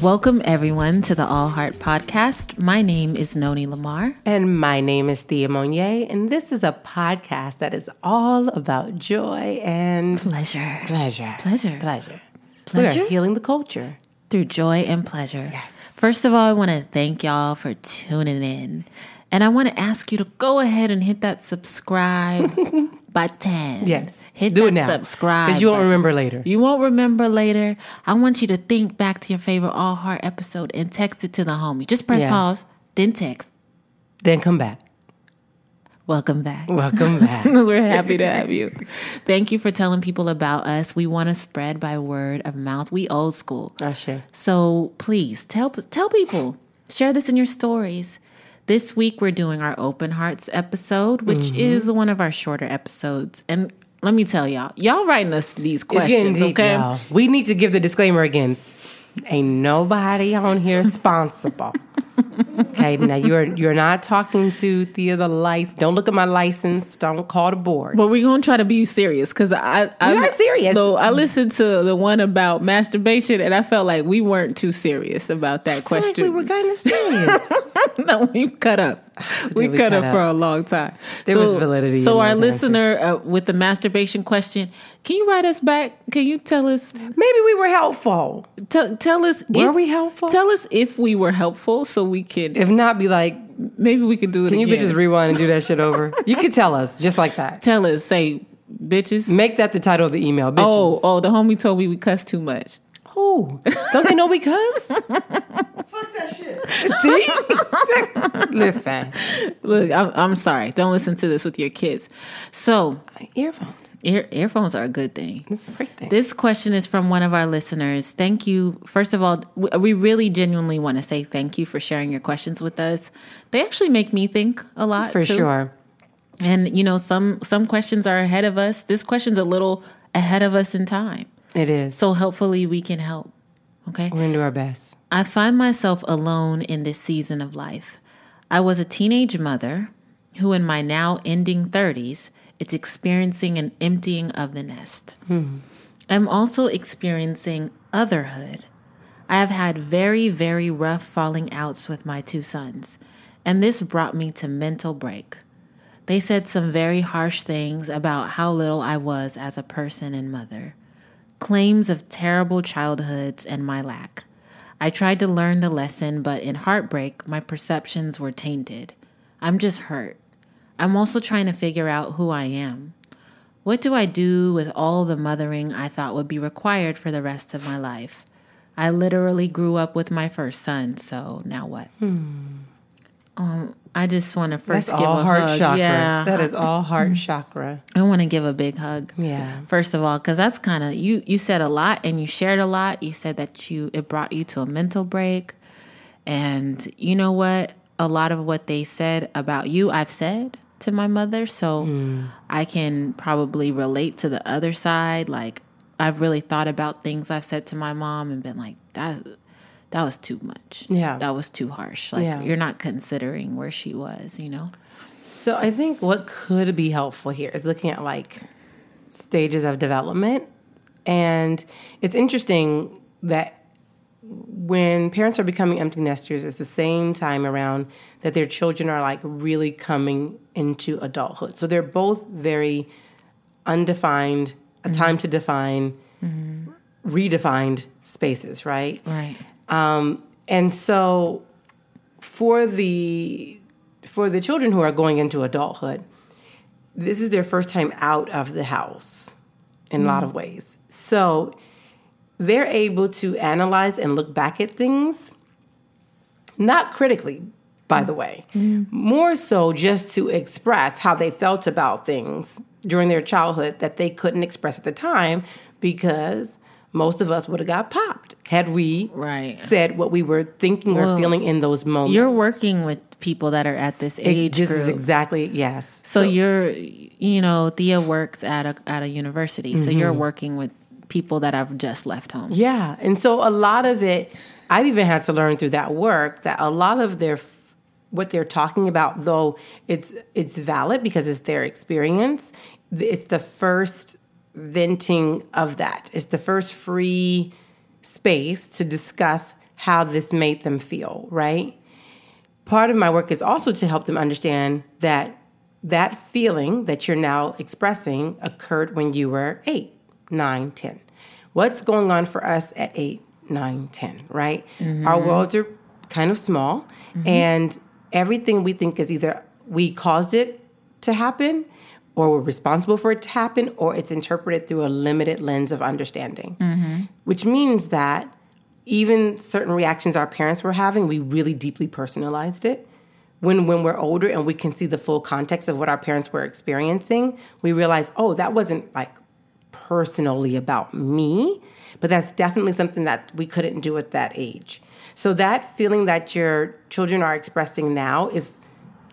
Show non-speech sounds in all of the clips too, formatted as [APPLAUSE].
Welcome, everyone, to the All Heart Podcast. My name is Noni Lamar. And my name is Thea Monier, and this is a podcast that is all about joy and Pleasure. pleasure. Pleasure. Pleasure. Pleasure? We are healing the culture. Through joy and pleasure. Yes. First of all, I want to thank y'all for tuning in. And I want to ask you to go ahead and hit that subscribe [LAUGHS] button. Yes. Hit Do it now. subscribe. Because you won't button. remember later. You won't remember later. I want you to think back to your favorite All Heart episode and text it to the homie. Just press Yes. pause, then text. Then come back. Welcome back. Welcome [LAUGHS] back. We're happy to have you. Thank you for telling people about us. We want to spread by word of mouth. We old school. Usher. So please tell tell people. Share this in your stories. This week we're doing our open hearts episode, which Mm-hmm. is one of our shorter episodes. And let me tell y'all, y'all writing us these questions, deep, okay? y'all. We need to give the disclaimer again. Ain't nobody on here [LAUGHS] responsible. Okay, now you're you're not talking to Thea the lights. Don't look at my license. Don't call the board. But we're gonna try to be serious because I, I We are serious. So I listened to the one about masturbation, and I felt like we weren't too serious about that I feel like question. we were kind of serious. [LAUGHS] no, we cut up. We, we cut, cut up, for a long time. There was validity So our listener uh, with the masturbation question, can you write us back? Can you tell us? Maybe we were helpful. Tell, tell us. Were if, we helpful? Tell us if we were helpful, so we could If not, be like, maybe we could do it can you again. bitches rewind and do that shit over? You could tell us just like that. [LAUGHS] tell us, say, bitches. Make that the title of the email. Bitches. Oh, oh, the homie told me we cuss too much. oh, don't they know we cuss? [LAUGHS] Fuck that shit. See? [LAUGHS] Listen, Look, I'm, I'm sorry. Don't listen to this with your kids. So, earphones. Ear, earphones are a good thing. This is a great thing. This question is from one of our listeners. Thank you. First of all, we really genuinely want to say thank you for sharing your questions with us. They actually make me think a lot. For too. sure. And you know, some some questions are ahead of us. This question's a little ahead of us in time. It is. So hopefully we can help. Okay? We're going to do our best. I find myself alone in this season of life. I was a teenage mother who, in my now ending 30s, is experiencing an emptying of the nest. Hmm. I'm also experiencing otherhood. I have had very, very rough falling outs with my two sons, and this brought me to mental break. They said some very harsh things about how little I was as a person and mother claims of terrible childhoods and my lack. I tried to learn the lesson, but in heartbreak, my perceptions were tainted. I'm just hurt. I'm also trying to figure out who I am. What do I do with all the mothering I thought would be required for the rest of my life? I literally grew up with my first son, so now what? Um, I just want to first That's give all a heart hug. chakra. Yeah, That is all heart [LAUGHS] chakra. I want to give a big hug. Yeah. First of all, because that's kind of you. You said a lot and you shared a lot. You said that you it brought you to a mental break, and you know what? A lot of what they said about you, I've said to my mother, so hmm. I can probably relate to the other side. Like I've really thought about things I've said to my mom and been like that. That was too much. Yeah. that was too harsh. Like Yeah. you're not considering where she was. You know. So I think what could be helpful here is looking at like stages of development. And it's interesting that when parents are becoming empty nesters, it's the same time around that their children are like really coming into adulthood. So they're both very undefined, a mm-hmm. time to define, mm-hmm. redefined spaces, right? Right. Um, and so for the for the children who are going into adulthood, this is their first time out of the house in a lot mm-hmm. of ways. So they're able to analyze and look back at things, not critically, by the way, more so just to express how they felt about things during their childhood that they couldn't express at the time because most of us would have got popped had we Right. said what we were thinking or feeling in those moments. You're working with people that are at this age This group. is exactly yes. So, you're, you know, Thea works at a at a university, so you're Mm-hmm. working with people that have just left home. Yeah. And so a lot of it, I've even had to learn through that work that a lot of their what they're talking about, though it's it's valid because it's their experience. It's the first venting of that. It's the first free space to discuss how this made them feel, right? Part of my work is also to help them understand that that feeling that you're now expressing occurred when you were 8, 9, 10. What's going on for us at 8, 9, 10, right? Our mm-hmm. worlds are kind of small, mm-hmm. and everything we think is either we caused it to happen or we're responsible for it to happen or it's interpreted through a limited lens of understanding. Mm-hmm. Which means that even certain reactions our parents were having we really deeply personalized it. When when we're older and we can see the full context of what our parents were experiencing we realize oh that wasn't like personally about me but that's definitely something that we couldn't do at that age. So that feeling that your children are expressing now is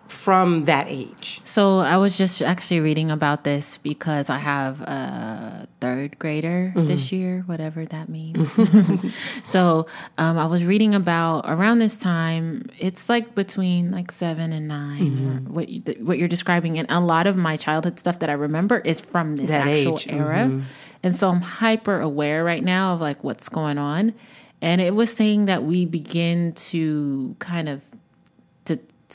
from that age So I was just actually reading about this because I have a third grader mm-hmm. this year, whatever that means. [LAUGHS] so um, I was reading about around this time. It's like between like seven and 9 or mm-hmm. what you, what you're describing, and a lot of my childhood stuff that I remember is from this That actual age, era, mm-hmm. and so I'm hyper aware right now of like what's going on. And it was saying that we begin to kind of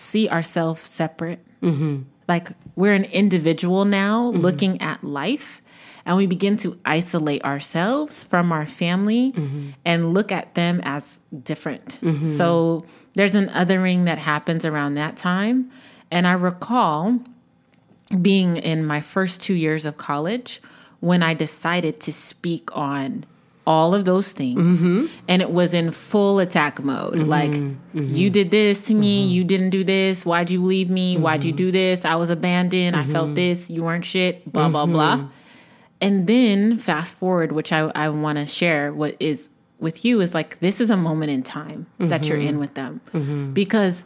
see ourselves separate. Mm-hmm. Like we're an individual now looking at life, and we begin to isolate ourselves from our family mm-hmm. and look at them as different. Mm-hmm. So there's an othering that happens around that time. And I recall being in my first two years of college when I decided to speak on all of those things mm-hmm. and it was in full attack mode. Mm-hmm. Like mm-hmm. you did this to me you didn't do this why'd you leave me why'd you do this i was abandoned i felt this you weren't shit blah blah blah. And then fast forward which i, I want to share what is with you is like this is a moment in time that you're in with them. Because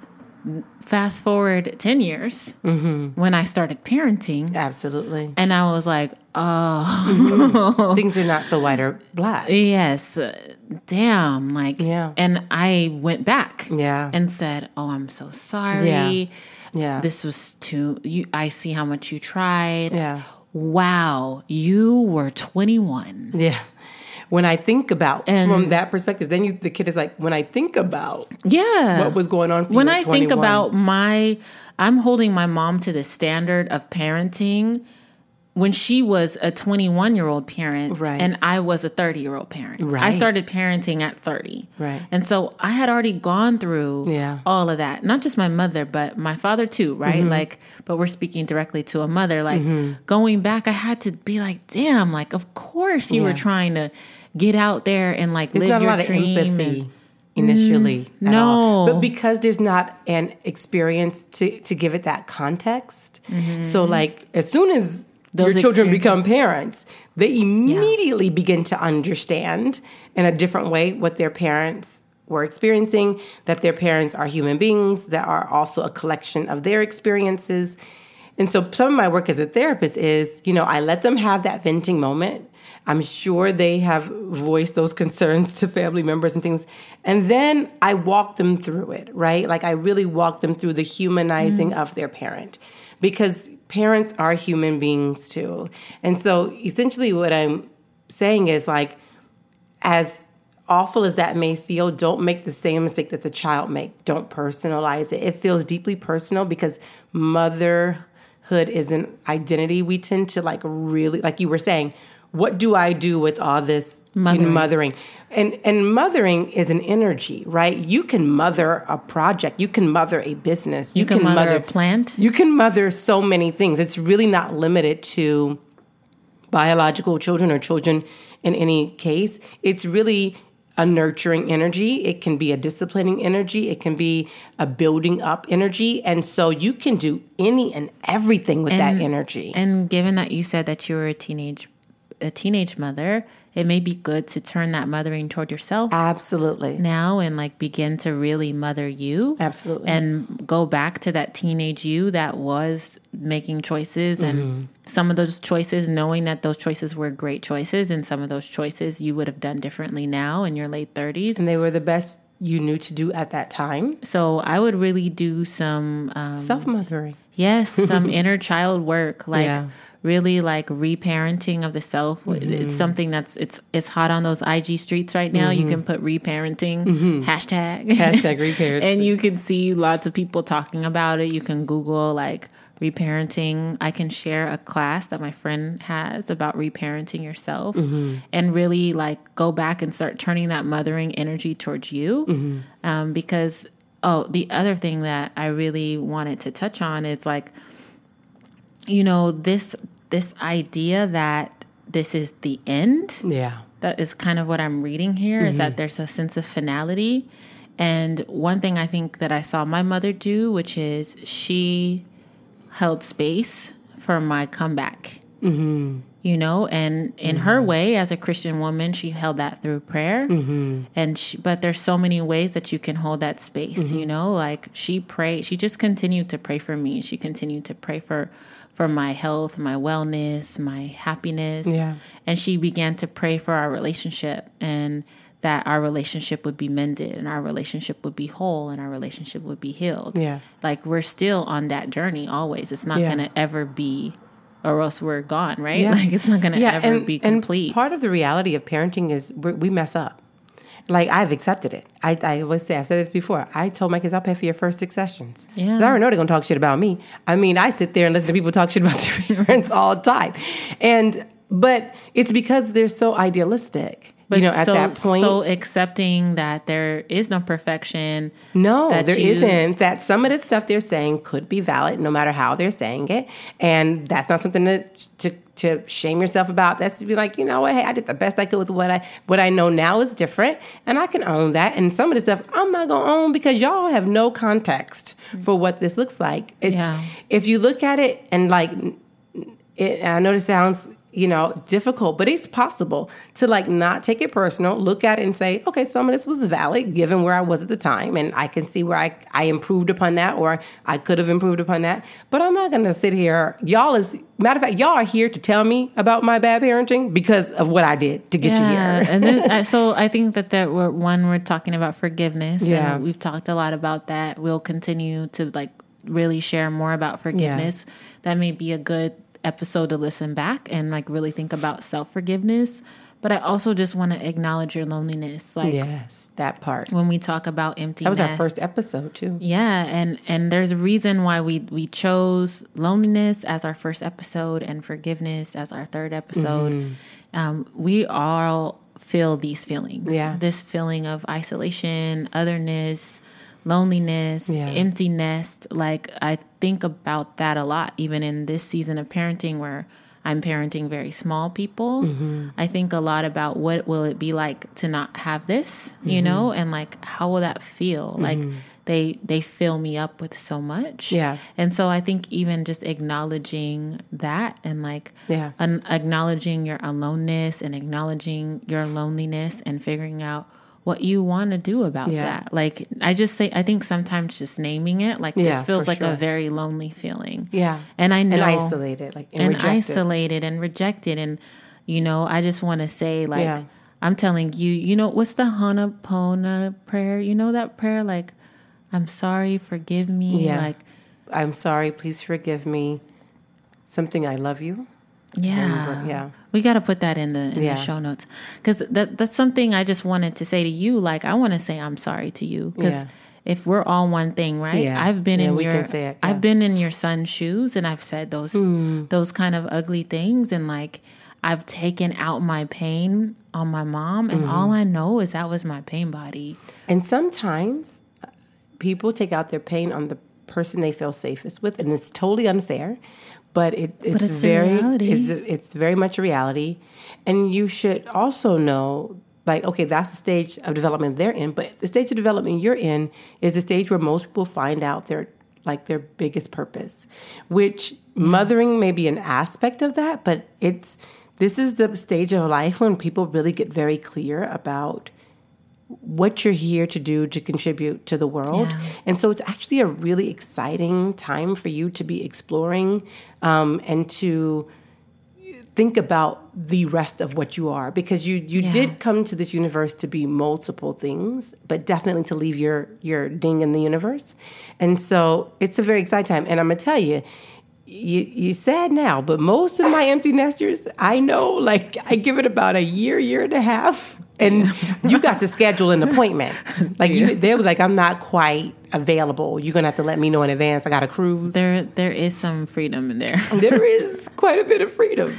fast forward 10 years when i started parenting absolutely. and i was like oh [LAUGHS] things are not so white or black yes damn like Yeah. and i went back Yeah. and said oh i'm so sorry Yeah. Yeah. this was too you i see how much you tried Yeah. wow you were 21 Yeah. When I think about And- from that perspective, then you the kid is like, when I think about yeah what was going on for when i think about my i'm holding my mom to the standard of parenting when she was a 21 year old parent Right. and i was a 30 year old parent i started parenting at 30 Right. and so i had already gone through Yeah. all of that not just my mother but my father too right Mm-hmm. like but we're speaking directly to a mother like going back i had to be like damn like of course you were trying to get out there and like there's live your lot of dream empathy and- initially. at no. all. But because there's not an experience to, to give it that context. So like as soon as Mm-hmm. Those your children become parents, they immediately begin to understand in a different way what their parents were experiencing, that their parents are human beings that are also a collection of their experiences. And so some of my work as a therapist is, you know, I let them have that venting moment. I'm sure they have voiced those [LAUGHS] concerns to family members and things. And then I walk them through it, right? Like I really walk them through the humanizing mm. of their parent because parents are human beings too. And so essentially what I'm saying is like, as awful as that may feel, don't make the same mistake that the child make. Don't personalize it. It feels deeply personal because motherhood is an identity. We tend to like really, like you were saying, what do I do with all this Mothering. mothering? And and mothering is an energy, right? You can mother a project, you can mother a business, You can mother a plant. You can mother so many things. It's really not limited to biological children or children in any case. It's really a nurturing energy. It can be a disciplining energy. It can be a building up energy. And so you can do any and everything with that energy. And given that you said that you were a teenage a teenage mother, it may be good to turn that mothering toward yourself Absolutely. now and like begin to really mother you. Absolutely. And go back to that teenage you that was making choices and Mm-hmm. some of those choices knowing that those choices were great choices and some of those choices you would have done differently now in your late 30s. And they were the best you knew to do at that time. So I would really do some um Self mothering. Yes, some [LAUGHS] inner child work, like Yeah. really like reparenting of the self. Mm-hmm. It's something that's it's it's hot on those IG streets right now. You can put reparenting hashtag Mm-hmm. Hashtag [LAUGHS] reparenting. and you can see lots of people talking about it. You can Google like reparenting. I can share a class that my friend has about reparenting yourself Mm-hmm. and really like go back and start turning that mothering energy towards you. Mm-hmm. Um, because oh, the other thing that I really wanted to touch on is like, you know, this this idea that this is the end Yeah. that is kind of what I'm reading here is that there's a sense of finality. And one thing I think that I saw my mother do, which is she held space for my comeback. Mm-hmm. You know, and in her way, as a Christian woman, she held that through prayer. Mm-hmm. And she, but there's so many ways that you can hold that space. You know, like she prayed, she just continued to pray for me. She continued to pray for for my health, my wellness, my happiness Yeah. and she began to pray for our relationship and that our relationship would be mended and our relationship would be whole and our relationship would be healed. Yeah. Like we're still on that journey always. It's not Yeah. going to ever be or else we're gone, right? Yeah. Like it's not going to ever be complete. And part of the reality of parenting is we we mess up. Like I've accepted it. I, I always say I've said this before. I told my kids I'll pay for your first six sessions. Yeah, I already know they're gonna talk shit about me. I mean, I sit there and listen to people talk shit about [LAUGHS] their parents all the time, and but it's because they're so idealistic. But you know, at so, that point, so accepting that there is no perfection. No, that there not That some of the stuff they're saying could be valid, no matter how they're saying it, and that's not something to to, to shame yourself about. That's to be like, you know what? Hey, I did the best I could with what I what I know now is different, and I can own that. And some of the stuff I'm not gonna own because y'all have no context for what this looks like. It's Yeah. if you look at it and like it, I know this sounds, you know, difficult, but it's possible to like not take it personal, look at it and say, okay, some of this was valid given where I was at the time, and I can see where I, I improved upon that or I could have improved upon that. But I'm not gonna sit here. Y'all is matter of fact, y'all are here to tell me about my bad parenting because of what I did to get you here. and then, [LAUGHS] so I think that that we're, one we're talking about forgiveness. Yeah. and we've talked a lot about that. We'll continue to like really share more about forgiveness. That may be a good episode to listen back and like really think about self forgiveness. But I also just want to acknowledge your loneliness, like yes, that part. when we talk about empty. That was our first episode too. Yeah, and and there's a reason why we we chose loneliness as our first episode and forgiveness as our third episode. Mm-hmm. Um, we all feel these feelings. Yeah. this feeling of isolation, otherness, loneliness, Yeah. empty nest. Like I think about that a lot, even in this season of parenting where. I'm parenting very small people. Mm-hmm. I think a lot about what will it be like to not have this, you know, Mm-hmm. and like how will that feel? Like they they fill me up with so much. Yeah. And so I think even just acknowledging that and like Yeah. acknowledging your aloneness and acknowledging your loneliness and figuring out what you want to do about Yeah. that. Like I just say I think sometimes just naming it like Yeah, this feels like sure. a very lonely feeling. Yeah. And I know And isolated, like and, and rejected. isolated and rejected and you know I just want to say like Yeah. I'm telling you you know what's the Ho'oponopono prayer you know that prayer like I'm sorry forgive me Yeah. like I'm sorry, please forgive me. Something I love you. Yeah yeah. we got to put that in the in Yeah. the show notes because that that's something I just wanted to say to you like I want to say I'm sorry to you because Yeah. if we're all one thing right Yeah. I've been in your it. I've been in your son's shoes and I've said those Hmm. those kind of ugly things and like I've taken out my pain on my mom and Mm-hmm. all I know is that was my pain body. And sometimes uh, people take out their pain on the person they feel safest with, and it's totally unfair. But it, it's, it's very it's, it's very much a reality, and you should also know. Like, okay, that's the stage of development they're in, but the stage of development you're in is the stage where most people find out their like their biggest purpose, which mothering may be an aspect of that, but it's this is the stage of life when people really get very clear about what you're here to do to contribute to the world. Yeah. And so it's actually a really exciting time for you to be exploring um, and to think about the rest of what you are because you you Yeah. did come to this universe to be multiple things but definitely to leave your your ding in the universe and so it's a very exciting time and i'm gonna tell you you you sad now but most of my empty nesters i know like i give it about a year year and a half and [LAUGHS] you got to schedule an appointment. [LAUGHS] Like you they were like i'm not quite available. You're gonna have to let me know in advance. I got a cruise. There there is some freedom in there. [LAUGHS] there is quite a bit of freedom.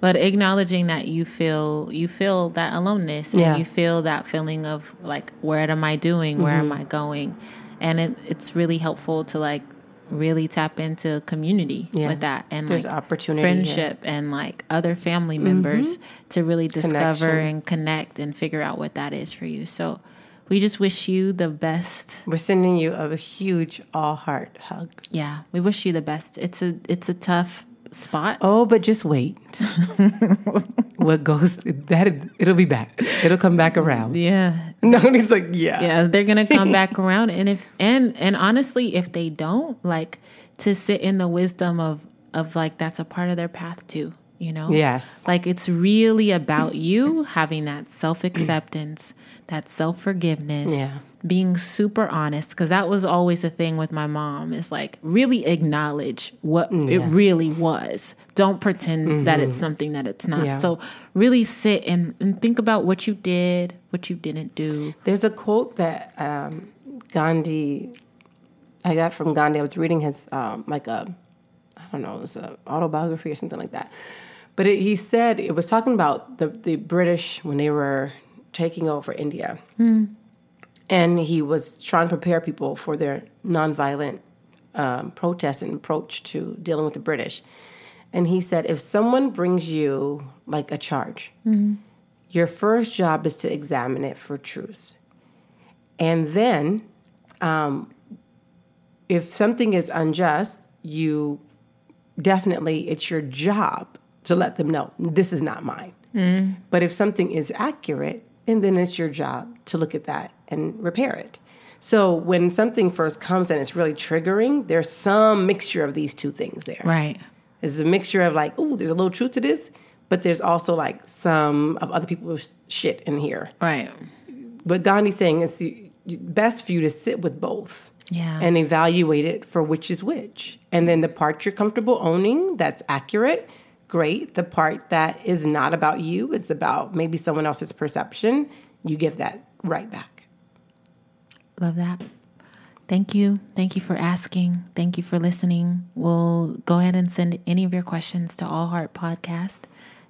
But acknowledging that you feel you feel that aloneness and Yeah. you feel that feeling of like what am i doing? Where Mm-hmm. am i going? And it, it's really helpful to like really tap into community Yeah. with that and There's like opportunity, yeah. Mm-hmm. friendship and like other family members to really discover Connection. and connect and figure out what that is for you so we just wish you the best We're sending you a huge all heart hug. yeah we wish you the best it's a it's a tough spot Oh, but just wait. [LAUGHS] what goes that it'll be back. It'll come back around. yeah [LAUGHS] No, and he's like, yeah. yeah they're gonna come back [LAUGHS] around and if and and honestly if they don't like to sit in the wisdom of of like that's a part of their path too you know Yes. like it's really about you having that self-acceptance that self-forgiveness Yeah. being super honest because that was always a thing with my mom is like really acknowledge what it really was don't pretend that it's something that it's not Mm-hmm. Yeah. so really sit and, and think about what you did what you didn't do There's a quote that um, Gandhi, I got from Gandhi. I was reading his, um, like a, I don't know, it was an autobiography or something like that. But it, he said, it was talking about the, the British when they were taking over India. And he was trying to prepare people for their nonviolent um, protest and approach to dealing with the British. And he said, if someone brings you like a charge, your first job is to examine it for truth. And then, um, if something is unjust, you definitely, it's your job to let them know this is not mine. Mm. But if something is accurate, and then it's your job to look at that and repair it. So when something first comes and it's really triggering, there's some mixture of these two things there. right There's a mixture of like, oh, there's a little truth to this, but there's also like some of other people's shit in here. right But Gandhi's saying you- best for you to sit with both Yeah. and evaluate it for which is which. And then the part you're comfortable owning that's accurate, great. The part that is not about you, it's about maybe someone else's perception, you give that right back. Love that. Thank you. Thank you for asking. Thank you for listening. We'll go ahead and send any of your questions to allheartpodcast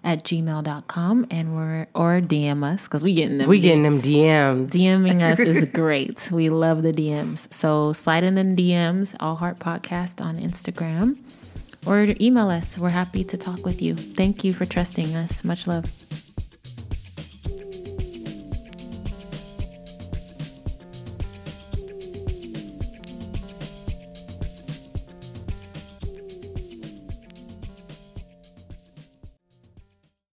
at gmail.com and we're or DM us because we getting them. We getting them DMs. DMing us is [LAUGHS] great. We love the DMs. So slide in the DMs, All Heart Podcast on Instagram, or email us. We're happy to talk with you. Thank you for trusting us. Much love.